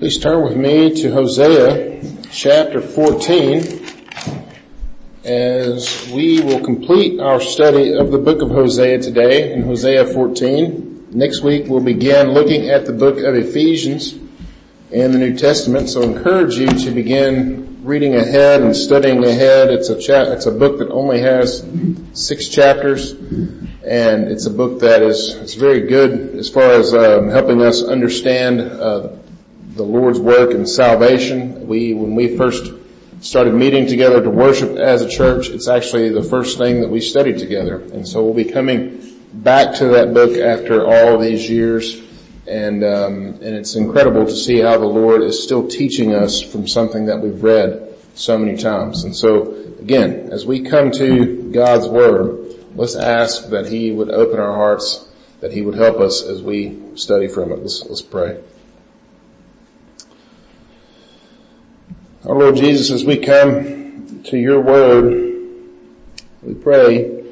Please turn with me to Hosea chapter 14 as we will complete our study of the book of Hosea today in Hosea 14. Next week we'll begin looking at the book of Ephesians and the New Testament. So I encourage you to begin reading ahead and studying ahead. It's a cha- it's a book that only has six chapters and it's a book that is, is very good as far as um, helping us understand uh, the Lord's work and salvation. We, when we first started meeting together to worship as a church, it's actually the first thing that we studied together. And so we'll be coming back to that book after all these years. And, um, and it's incredible to see how the Lord is still teaching us from something that we've read so many times. And so again, as we come to God's Word, let's ask that He would open our hearts, that He would help us as we study from it. Let's, let's pray. Our Lord Jesus, as we come to your word, we pray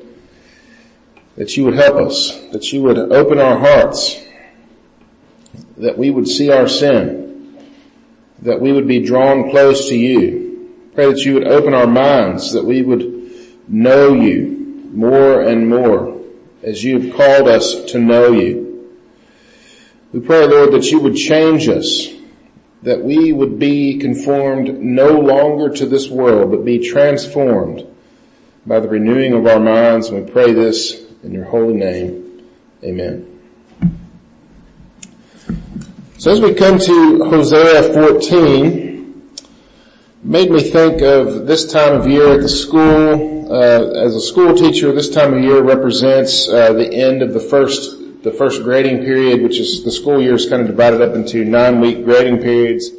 that you would help us, that you would open our hearts, that we would see our sin, that we would be drawn close to you. Pray that you would open our minds, that we would know you more and more as you have called us to know you. We pray, Lord, that you would change us, that we would be conformed no longer to this world, but be transformed by the renewing of our minds. And we pray this in your holy name. Amen. So as we come to Hosea 14, made me think of this time of year at the school. Uh, as a school teacher, this time of year represents uh, the end of the first the first grading period, which is the school year is kind of divided up into nine week grading periods.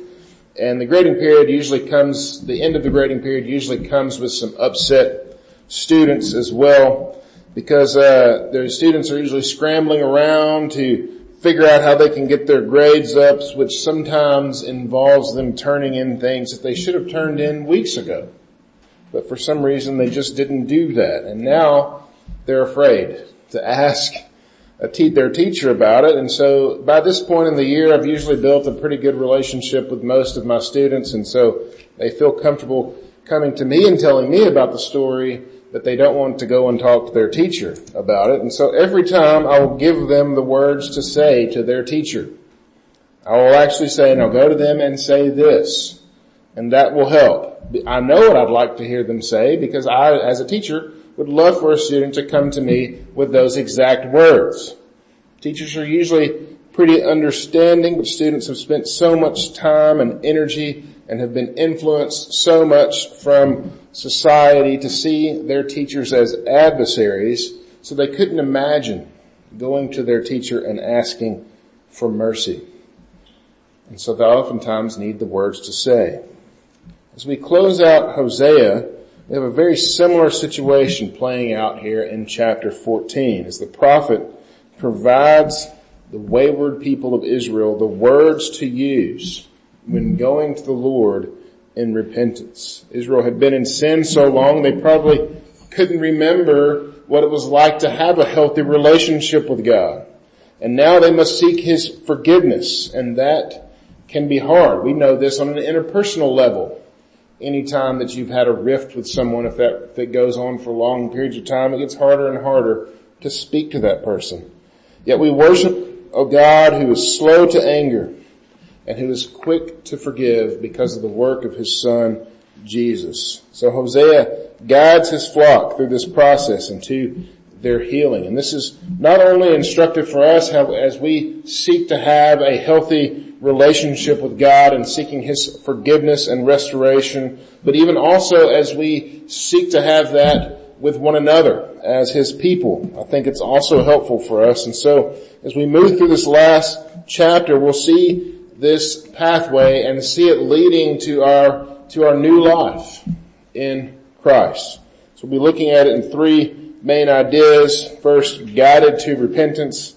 And the grading period usually comes, the end of the grading period usually comes with some upset students as well because uh, their students are usually scrambling around to figure out how they can get their grades up, which sometimes involves them turning in things that they should have turned in weeks ago. But for some reason they just didn't do that. And now they're afraid to ask their teacher about it. And so by this point in the year, I've usually built a pretty good relationship with most of my students. And so they feel comfortable coming to me and telling me about the story, but they don't want to go and talk to their teacher about it. And so every time I will give them the words to say to their teacher. I will actually say, now go to them and say this. And that will help. I know what I'd like to hear them say because I, as a teacher, would love for a student to come to me with those exact words. Teachers are usually pretty understanding, but students have spent so much time and energy and have been influenced so much from society to see their teachers as adversaries, so they couldn't imagine going to their teacher and asking for mercy. And so they oftentimes need the words to say. As we close out Hosea, we have a very similar situation playing out here in chapter 14 as the prophet provides the wayward people of Israel the words to use when going to the Lord in repentance. Israel had been in sin so long they probably couldn't remember what it was like to have a healthy relationship with God. And now they must seek His forgiveness and that can be hard. We know this on an interpersonal level anytime that you've had a rift with someone, if that, if that goes on for long periods of time, it gets harder and harder to speak to that person. Yet we worship a God who is slow to anger and who is quick to forgive because of the work of his son, Jesus. So Hosea guides his flock through this process into their healing. And this is not only instructive for us how, as we seek to have a healthy relationship with God and seeking His forgiveness and restoration, but even also as we seek to have that with one another as His people. I think it's also helpful for us. And so as we move through this last chapter, we'll see this pathway and see it leading to our, to our new life in Christ. So we'll be looking at it in three main ideas. First, guided to repentance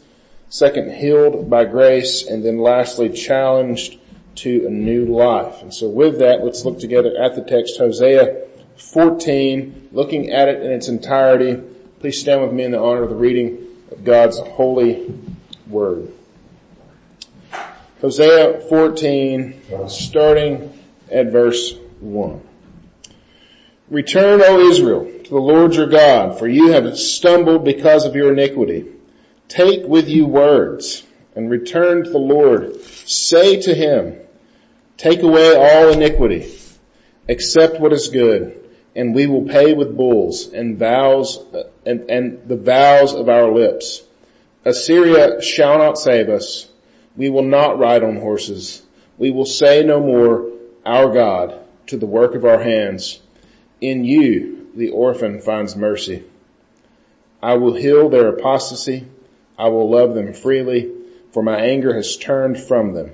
second healed by grace, and then lastly challenged to a new life. And so with that, let's look together at the text Hosea 14, looking at it in its entirety. Please stand with me in the honor of the reading of God's holy word. Hosea 14, starting at verse 1. Return, O Israel, to the Lord your God, for you have stumbled because of your iniquity. Take with you words and return to the Lord. Say to him, take away all iniquity, accept what is good, and we will pay with bulls and vows and, and the vows of our lips. Assyria shall not save us. We will not ride on horses. We will say no more, our God, to the work of our hands. In you, the orphan finds mercy. I will heal their apostasy. I will love them freely, for my anger has turned from them.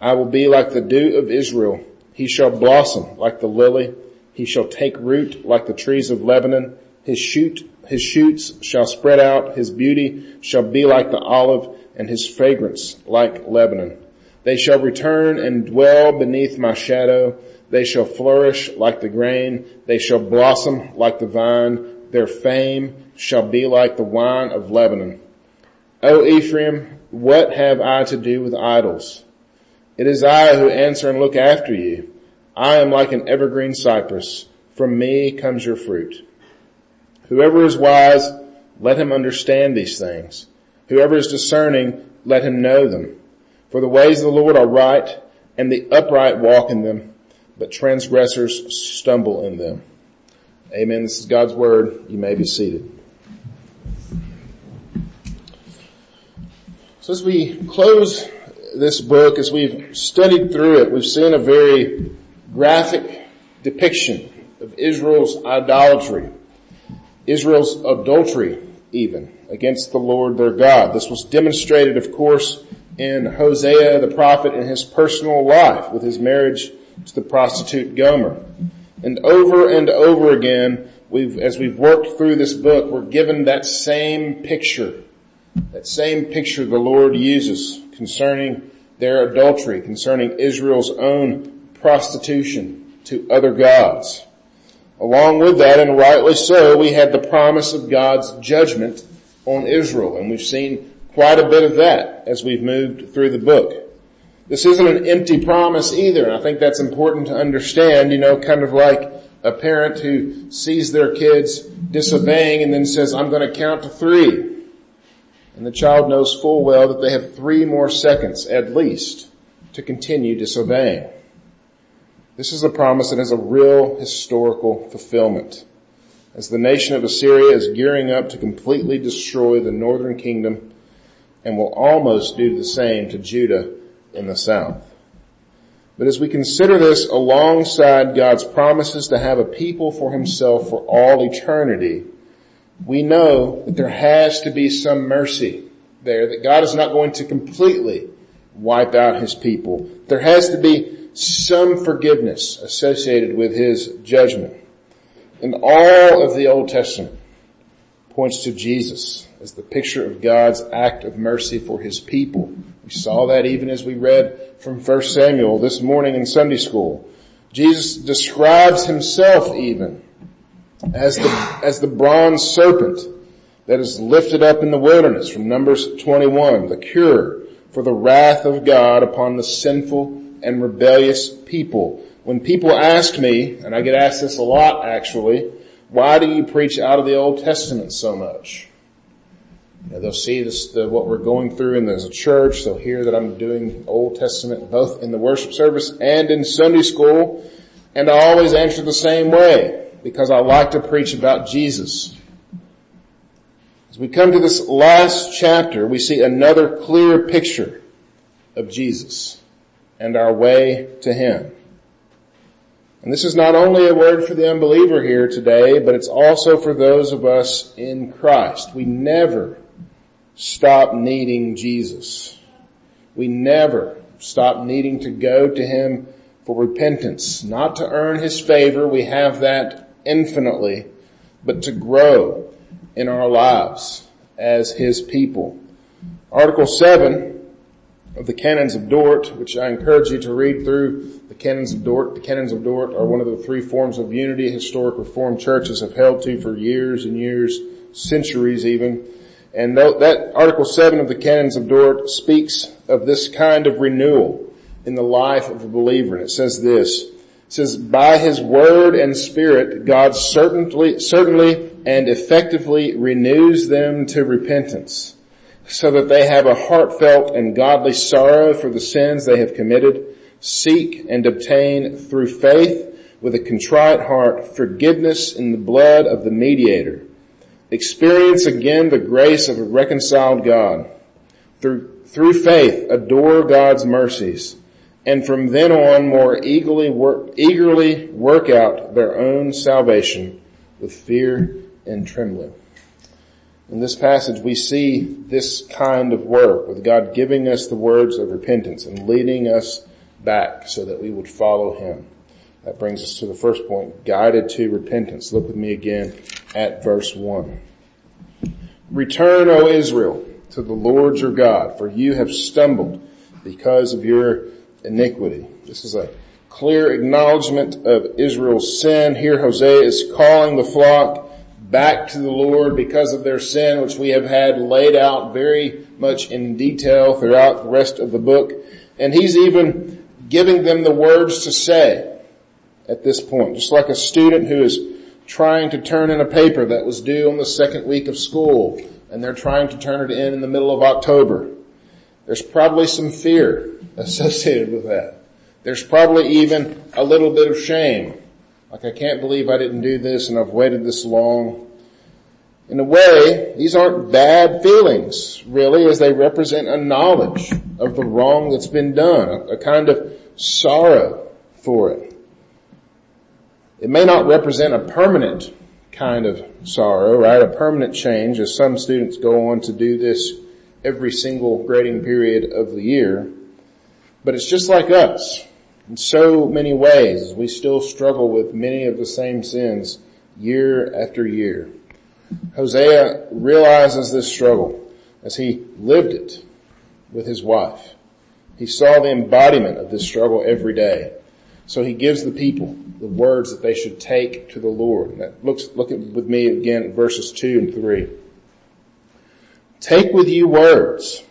I will be like the dew of Israel. He shall blossom like the lily. He shall take root like the trees of Lebanon. His shoot, his shoots shall spread out. His beauty shall be like the olive and his fragrance like Lebanon. They shall return and dwell beneath my shadow. They shall flourish like the grain. They shall blossom like the vine. Their fame shall be like the wine of Lebanon. O Ephraim, what have I to do with idols? It is I who answer and look after you. I am like an evergreen cypress. From me comes your fruit. Whoever is wise, let him understand these things. Whoever is discerning, let him know them. For the ways of the Lord are right, and the upright walk in them, but transgressors stumble in them. Amen. This is God's word. You may be seated. So as we close this book, as we've studied through it, we've seen a very graphic depiction of Israel's idolatry, Israel's adultery even against the Lord their God. This was demonstrated, of course, in Hosea the prophet in his personal life with his marriage to the prostitute Gomer. And over and over again, we've, as we've worked through this book, we're given that same picture, that same picture the Lord uses concerning their adultery, concerning Israel's own prostitution to other gods. Along with that, and rightly so, we had the promise of God's judgment on Israel, and we've seen quite a bit of that as we've moved through the book. This isn't an empty promise either, and I think that's important to understand, you know, kind of like a parent who sees their kids disobeying and then says, I'm going to count to three. And the child knows full well that they have three more seconds at least to continue disobeying. This is a promise that has a real historical fulfillment. As the nation of Assyria is gearing up to completely destroy the northern kingdom and will almost do the same to Judah in the south. But as we consider this alongside God's promises to have a people for himself for all eternity, we know that there has to be some mercy there, that God is not going to completely wipe out his people. There has to be some forgiveness associated with his judgment. And all of the Old Testament points to Jesus as the picture of God's act of mercy for his people. We saw that even as we read from 1 Samuel this morning in Sunday school. Jesus describes himself even as the, as the bronze serpent that is lifted up in the wilderness from Numbers 21, the cure for the wrath of God upon the sinful and rebellious people. When people ask me, and I get asked this a lot actually, why do you preach out of the Old Testament so much? You know, they'll see this, the, what we're going through and there's a church. They'll hear that I'm doing Old Testament both in the worship service and in Sunday school. And I always answer the same way because I like to preach about Jesus. As we come to this last chapter, we see another clear picture of Jesus and our way to Him. And this is not only a word for the unbeliever here today, but it's also for those of us in Christ. We never stop needing Jesus. We never stop needing to go to Him for repentance, not to earn His favor, we have that infinitely, but to grow in our lives as His people. Article 7 of the Canons of Dort, which I encourage you to read through the Canons of Dort. The Canons of Dort are one of the three forms of unity historic Reformed churches have held to for years and years, centuries even. And that Article 7 of the Canons of Dort speaks of this kind of renewal in the life of a believer. And it says this, says, by his word and spirit, God certainly, certainly and effectively renews them to repentance so that they have a heartfelt and godly sorrow for the sins they have committed, seek and obtain through faith with a contrite heart forgiveness in the blood of the mediator, experience again the grace of a reconciled God, through, through faith adore God's mercies, and from then on more eagerly work, eagerly work out their own salvation with fear and trembling. In this passage we see this kind of work with God giving us the words of repentance and leading us back so that we would follow Him. That brings us to the first point, guided to repentance. Look with me again at verse 1. Return, O Israel, to the Lord your God, for you have stumbled because of your iniquity. This is a clear acknowledgement of Israel's sin. Here Hosea is calling the flock back to the Lord because of their sin, which we have had laid out very much in detail throughout the rest of the book. And he's even giving them the words to say at this point, just like a student who is trying to turn in a paper that was due on the second week of school and they're trying to turn it in in the middle of October. There's probably some fear associated with that. There's probably even a little bit of shame like I can't believe I didn't do this and I've waited this long. In a way, these aren't bad feelings, really, as they represent a knowledge of the wrong that's been done, a, kind of sorrow for it. It may not represent a permanent kind of sorrow, right? A permanent change, as some students go on to do this every single grading period of the year. But it's just like us in so many ways, we still struggle with many of the same sins year after year. Hosea realizes this struggle as he lived it with his wife. He saw the embodiment of this struggle every day. So he gives the people the words that they should take to the Lord. And that looks, look at, with me again at verses two and three. Take with you words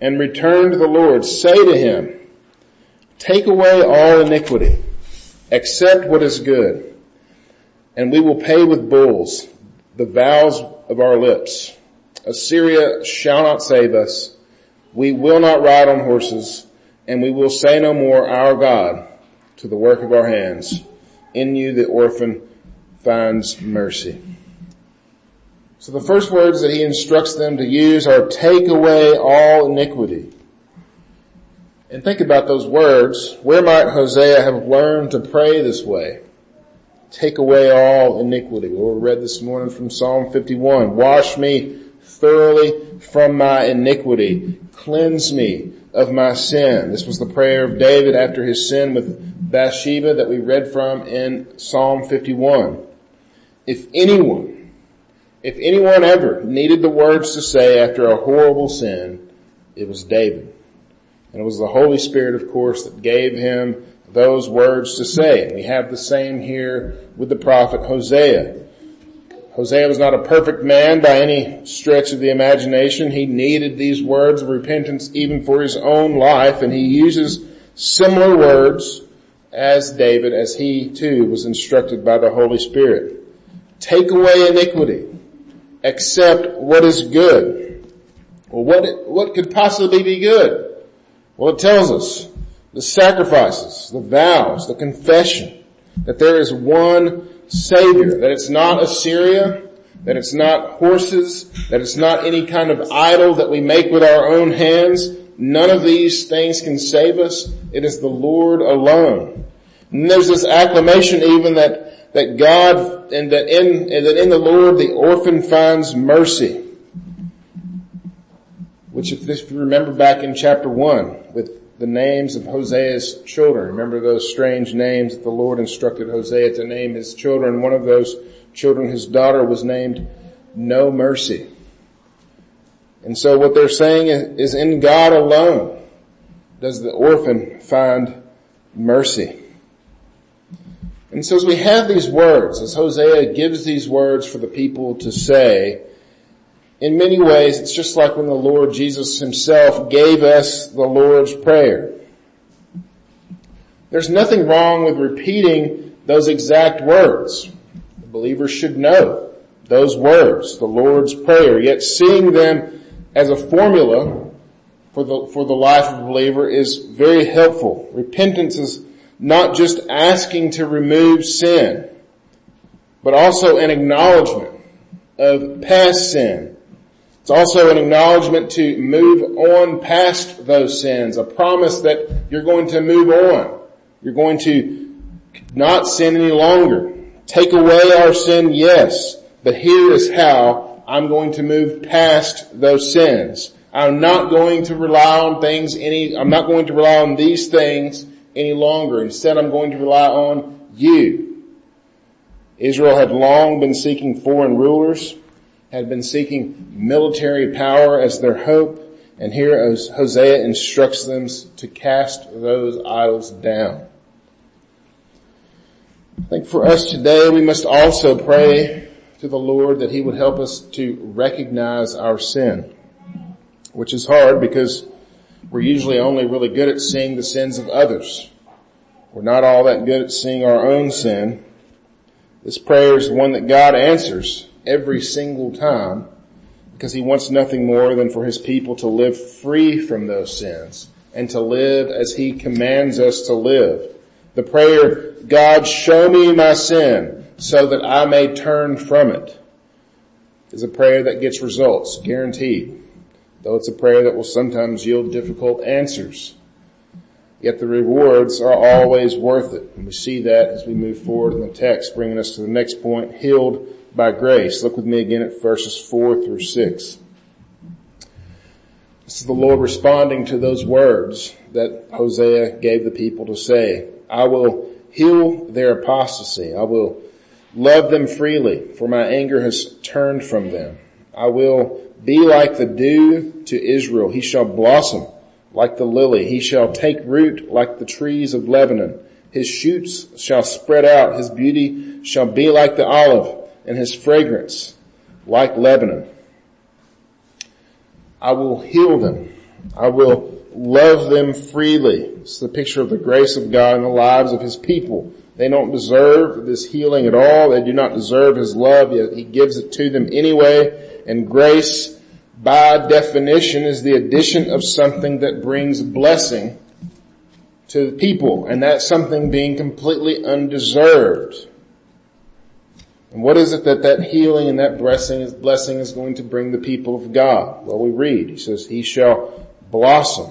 and return to the Lord. Say to him, Take away all iniquity, accept what is good, and we will pay with bulls the vows of our lips. Assyria shall not save us. We will not ride on horses, and we will say no more, our God, to the work of our hands. In you the orphan finds mercy. So the first words that he instructs them to use are take away all iniquity. And think about those words. Where might Hosea have learned to pray this way? Take away all iniquity. We read this morning from Psalm 51. Wash me thoroughly from my iniquity. Cleanse me of my sin. This was the prayer of David after his sin with Bathsheba that we read from in Psalm 51. If anyone, if anyone ever needed the words to say after a horrible sin, it was David. And it was the Holy Spirit, of course, that gave him those words to say. And we have the same here with the prophet Hosea. Hosea was not a perfect man by any stretch of the imagination. He needed these words of repentance even for his own life, and he uses similar words as David, as he too was instructed by the Holy Spirit. Take away iniquity. Accept what is good. Well, what, what could possibly be good? Well, it tells us the sacrifices, the vows, the confession, that there is one Savior, that it's not Assyria, that it's not horses, that it's not any kind of idol that we make with our own hands. None of these things can save us. It is the Lord alone. And there's this acclamation even that, that God and that in, and that in the Lord the orphan finds mercy. Which if this, you remember back in chapter one, with the names of Hosea's children. Remember those strange names that the Lord instructed Hosea to name his children. One of those children, his daughter, was named No Mercy. And so what they're saying is in God alone does the orphan find mercy. And so as we have these words, as Hosea gives these words for the people to say, in many ways, it's just like when the Lord Jesus himself gave us the Lord's Prayer. There's nothing wrong with repeating those exact words. The believer should know those words, the Lord's Prayer, yet seeing them as a formula for the, for the life of a believer is very helpful. Repentance is not just asking to remove sin, but also an acknowledgement of past sin. It's also an acknowledgement to move on past those sins, a promise that you're going to move on. You're going to not sin any longer. Take away our sin, yes, but here is how I'm going to move past those sins. I'm not going to rely on things any, I'm not going to rely on these things any longer. Instead, I'm going to rely on you. Israel had long been seeking foreign rulers, had been seeking military power as their hope, and here Hosea instructs them to cast those idols down. I think for us today, we must also pray to the Lord that He would help us to recognize our sin, which is hard because we're usually only really good at seeing the sins of others. We're not all that good at seeing our own sin. This prayer is one that God answers every single time because He wants nothing more than for His people to live free from those sins and to live as He commands us to live. The prayer, God show me my sin so that I may turn from it is a prayer that gets results, guaranteed. Though it's a prayer that will sometimes yield difficult answers. Yet the rewards are always worth it. And we see that as we move forward in the text, bringing us to the next point, healed by grace. Look with me again at verses four through six. This is the Lord responding to those words that Hosea gave the people to say. I will heal their apostasy. I will love them freely, for my anger has turned from them. I will be like the dew to Israel. He shall blossom like the lily. He shall take root like the trees of Lebanon. His shoots shall spread out. His beauty shall be like the olive and his fragrance like Lebanon. I will heal them. I will love them freely. It's the picture of the grace of God in the lives of his people. They don't deserve this healing at all. They do not deserve his love, yet he gives it to them anyway. And grace, by definition, is the addition of something that brings blessing to the people. And that's something being completely undeserved. And what is it that that healing and that blessing is, blessing is going to bring the people of God? Well, we read, he says, he shall blossom.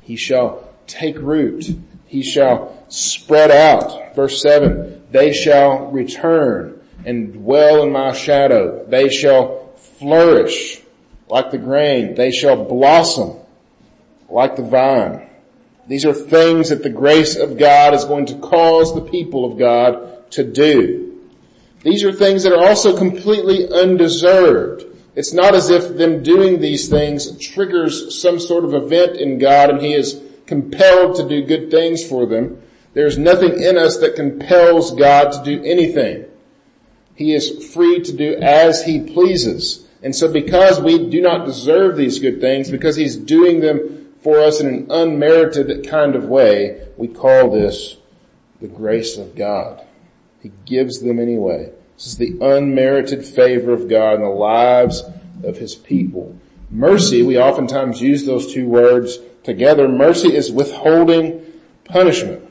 He shall take root. He shall spread out. Verse seven, they shall return and dwell in my shadow. They shall flourish like the grain. They shall blossom like the vine. These are things that the grace of God is going to cause the people of God to do. These are things that are also completely undeserved. It's not as if them doing these things triggers some sort of event in God and He is compelled to do good things for them. There's nothing in us that compels God to do anything. He is free to do as He pleases. And so because we do not deserve these good things, because He's doing them for us in an unmerited kind of way, we call this the grace of God. He gives them anyway. This is the unmerited favor of God in the lives of His people. Mercy, we oftentimes use those two words together. Mercy is withholding punishment,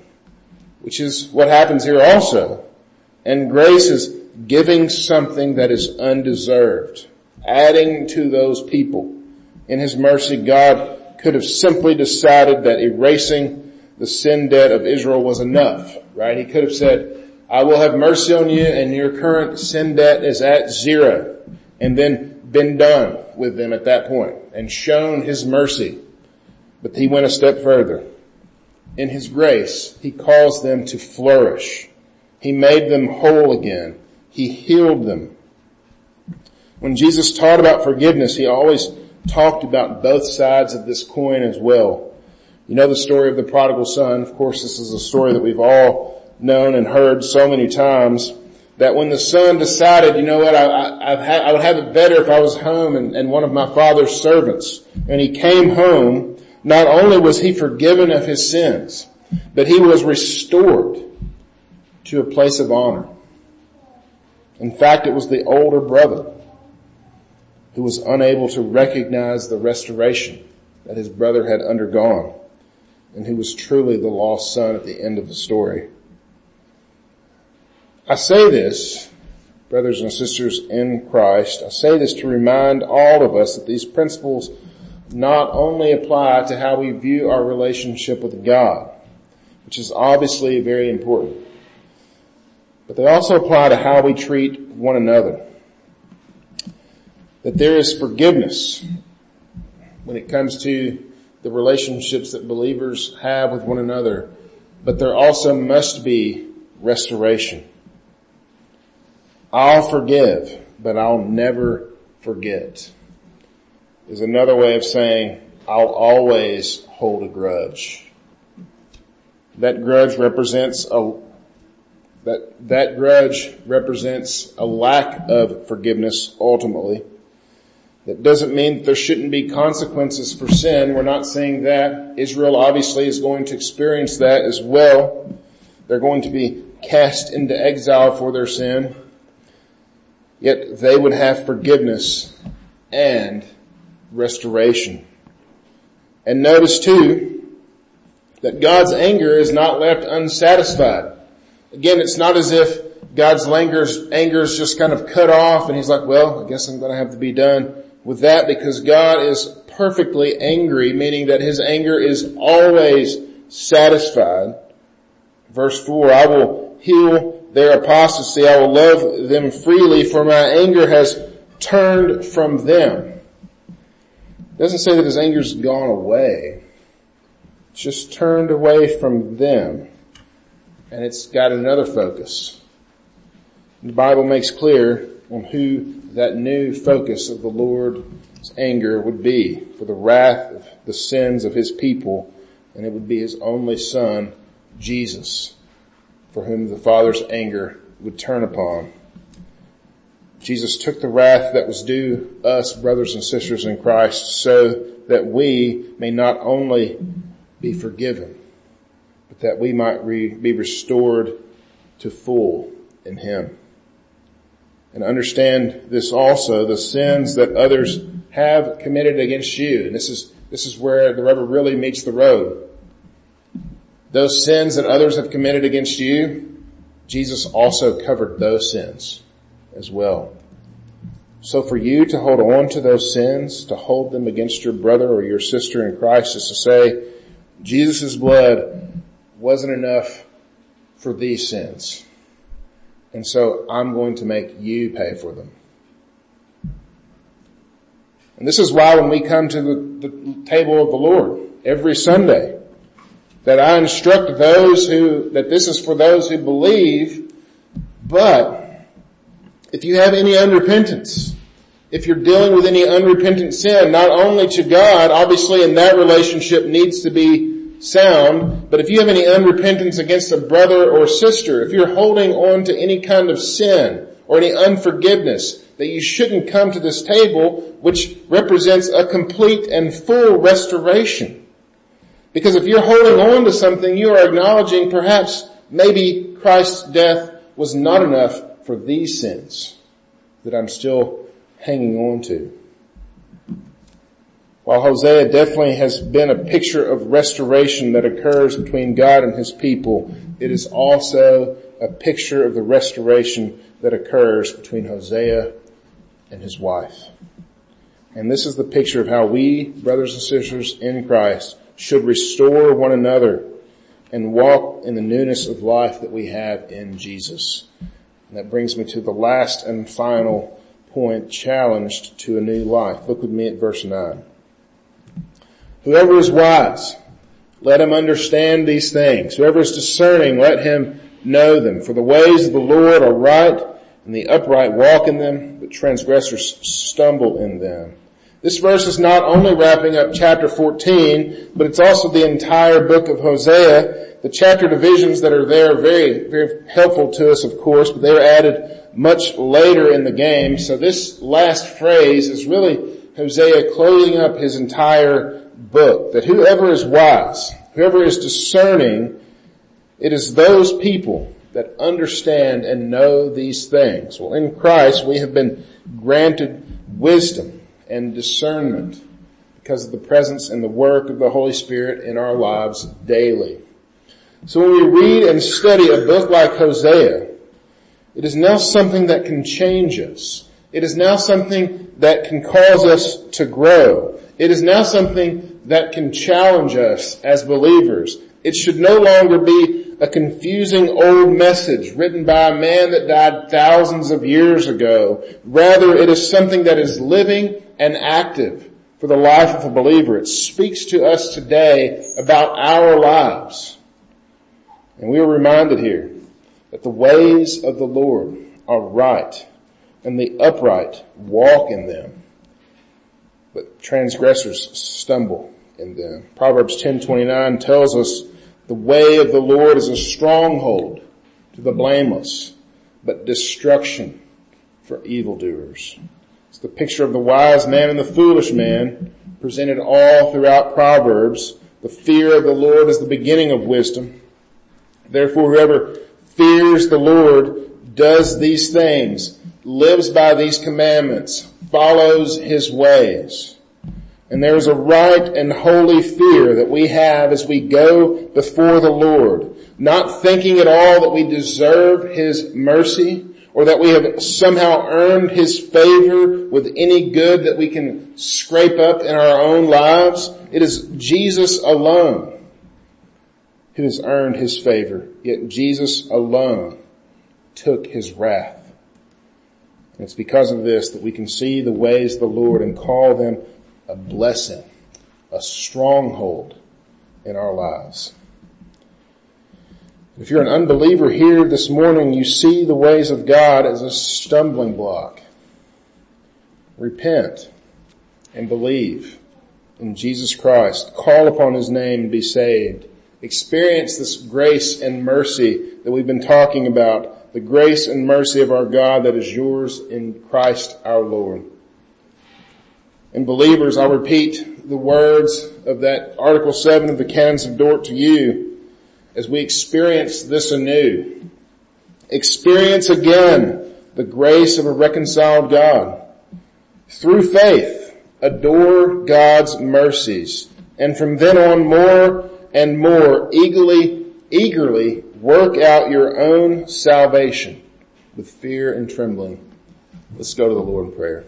which is what happens here also. And grace is giving something that is undeserved, adding to those people. In His mercy, God could have simply decided that erasing the sin debt of Israel was enough, right? He could have said, I will have mercy on you and your current sin debt is at zero. And then been done with them at that point and shown his mercy. But he went a step further. In his grace, he caused them to flourish. He made them whole again. He healed them. When Jesus taught about forgiveness, he always talked about both sides of this coin as well. You know the story of the prodigal son. Of course, this is a story that we've all known and heard so many times. that when the son decided, you know what, I, I, I would have it better if I was home and, and one of my father's servants, and he came home, not only was he forgiven of his sins, but he was restored to a place of honor. In fact, it was the older brother who was unable to recognize the restoration that his brother had undergone and who was truly the lost son at the end of the story. I say this, brothers and sisters in Christ, I say this to remind all of us that these principles not only apply to how we view our relationship with God, which is obviously very important, but they also apply to how we treat one another. That there is forgiveness when it comes to the relationships that believers have with one another, but there also must be restoration. I'll forgive, but I'll never forget is another way of saying I'll always hold a grudge. That grudge represents a that, that grudge represents a lack of forgiveness ultimately. That doesn't mean that there shouldn't be consequences for sin. We're not saying that. Israel obviously is going to experience that as well. They're going to be cast into exile for their sin. Yet they would have forgiveness and restoration. And notice too, that God's anger is not left unsatisfied. Again, it's not as if God's anger is just kind of cut off and he's like, well, I guess I'm going to have to be done with that because God is perfectly angry, meaning that his anger is always satisfied. Verse four, I will heal their apostasy. I will love them freely for my anger has turned from them. It doesn't say that his anger's gone away. It's just turned away from them. And it's got another focus. The Bible makes clear on who that new focus of the Lord's anger would be for the wrath of the sins of his people, and it would be his only son, Jesus for whom the Father's anger would turn upon. Jesus took the wrath that was due us, brothers and sisters in Christ, so that we may not only be forgiven, but that we might re- be restored to full in Him. And understand this also, the sins that others have committed against you. And this is, this is where the rubber really meets the road. Those sins that others have committed against you, Jesus also covered those sins as well. So for you to hold on to those sins, to hold them against your brother or your sister in Christ is to say, Jesus' blood wasn't enough for these sins. And so I'm going to make you pay for them. And this is why when we come to the, the table of the Lord every Sunday, that I instruct those who, that this is for those who believe, but if you have any unrepentance, if you're dealing with any unrepentant sin, not only to God, obviously in that relationship needs to be sound, but if you have any unrepentance against a brother or sister, if you're holding on to any kind of sin or any unforgiveness, that you shouldn't come to this table, which represents a complete and full restoration. Because if you're holding on to something, you are acknowledging perhaps maybe Christ's death was not enough for these sins that I'm still hanging on to. While Hosea definitely has been a picture of restoration that occurs between God and his people, it is also a picture of the restoration that occurs between Hosea and his wife. And this is the picture of how we, brothers and sisters in Christ, should restore one another and walk in the newness of life that we have in Jesus. And that brings me to the last and final point, challenged to a new life. Look with me at verse 9. Whoever is wise, let him understand these things. Whoever is discerning, let him know them. For the ways of the Lord are right, and the upright walk in them, but transgressors stumble in them. This verse is not only wrapping up chapter 14, but it's also the entire book of Hosea. The chapter divisions that are there are very, very helpful to us, of course, but they were added much later in the game. So this last phrase is really Hosea closing up his entire book, that whoever is wise, whoever is discerning, it is those people that understand and know these things. Well, in Christ we have been granted wisdom and discernment because of the presence and the work of the Holy Spirit in our lives daily. So when we read and study a book like Hosea, it is now something that can change us. It is now something that can cause us to grow. It is now something that can challenge us as believers. It should no longer be a confusing old message written by a man that died thousands of years ago. Rather, it is something that is living and active for the life of a believer. It speaks to us today about our lives. And we are reminded here that the ways of the Lord are right and the upright walk in them, but transgressors stumble in them. Uh, Proverbs 10:29 tells us the way of the Lord is a stronghold to the blameless, but destruction for evildoers. It's the picture of the wise man and the foolish man presented all throughout Proverbs. The fear of the Lord is the beginning of wisdom. Therefore whoever fears the Lord does these things, lives by these commandments, follows his ways. And there is a right and holy fear that we have as we go before the Lord, not thinking at all that we deserve His mercy, or that we have somehow earned His favor with any good that we can scrape up in our own lives. It is Jesus alone who has earned His favor, yet Jesus alone took His wrath. And it's because of this that we can see the ways of the Lord and call them a blessing, a stronghold in our lives. If you're an unbeliever here this morning, you see the ways of God as a stumbling block. Repent and believe in Jesus Christ. Call upon His name and be saved. Experience this grace and mercy that we've been talking about. The grace and mercy of our God that is yours in Christ our Lord. And believers, I'll repeat the words of that Article 7 of the Canons of Dort to you as we experience this anew. Experience again the grace of a reconciled God. Through faith, adore God's mercies, and from then on more and more eagerly, eagerly work out your own salvation with fear and trembling. Let's go to the Lord in prayer.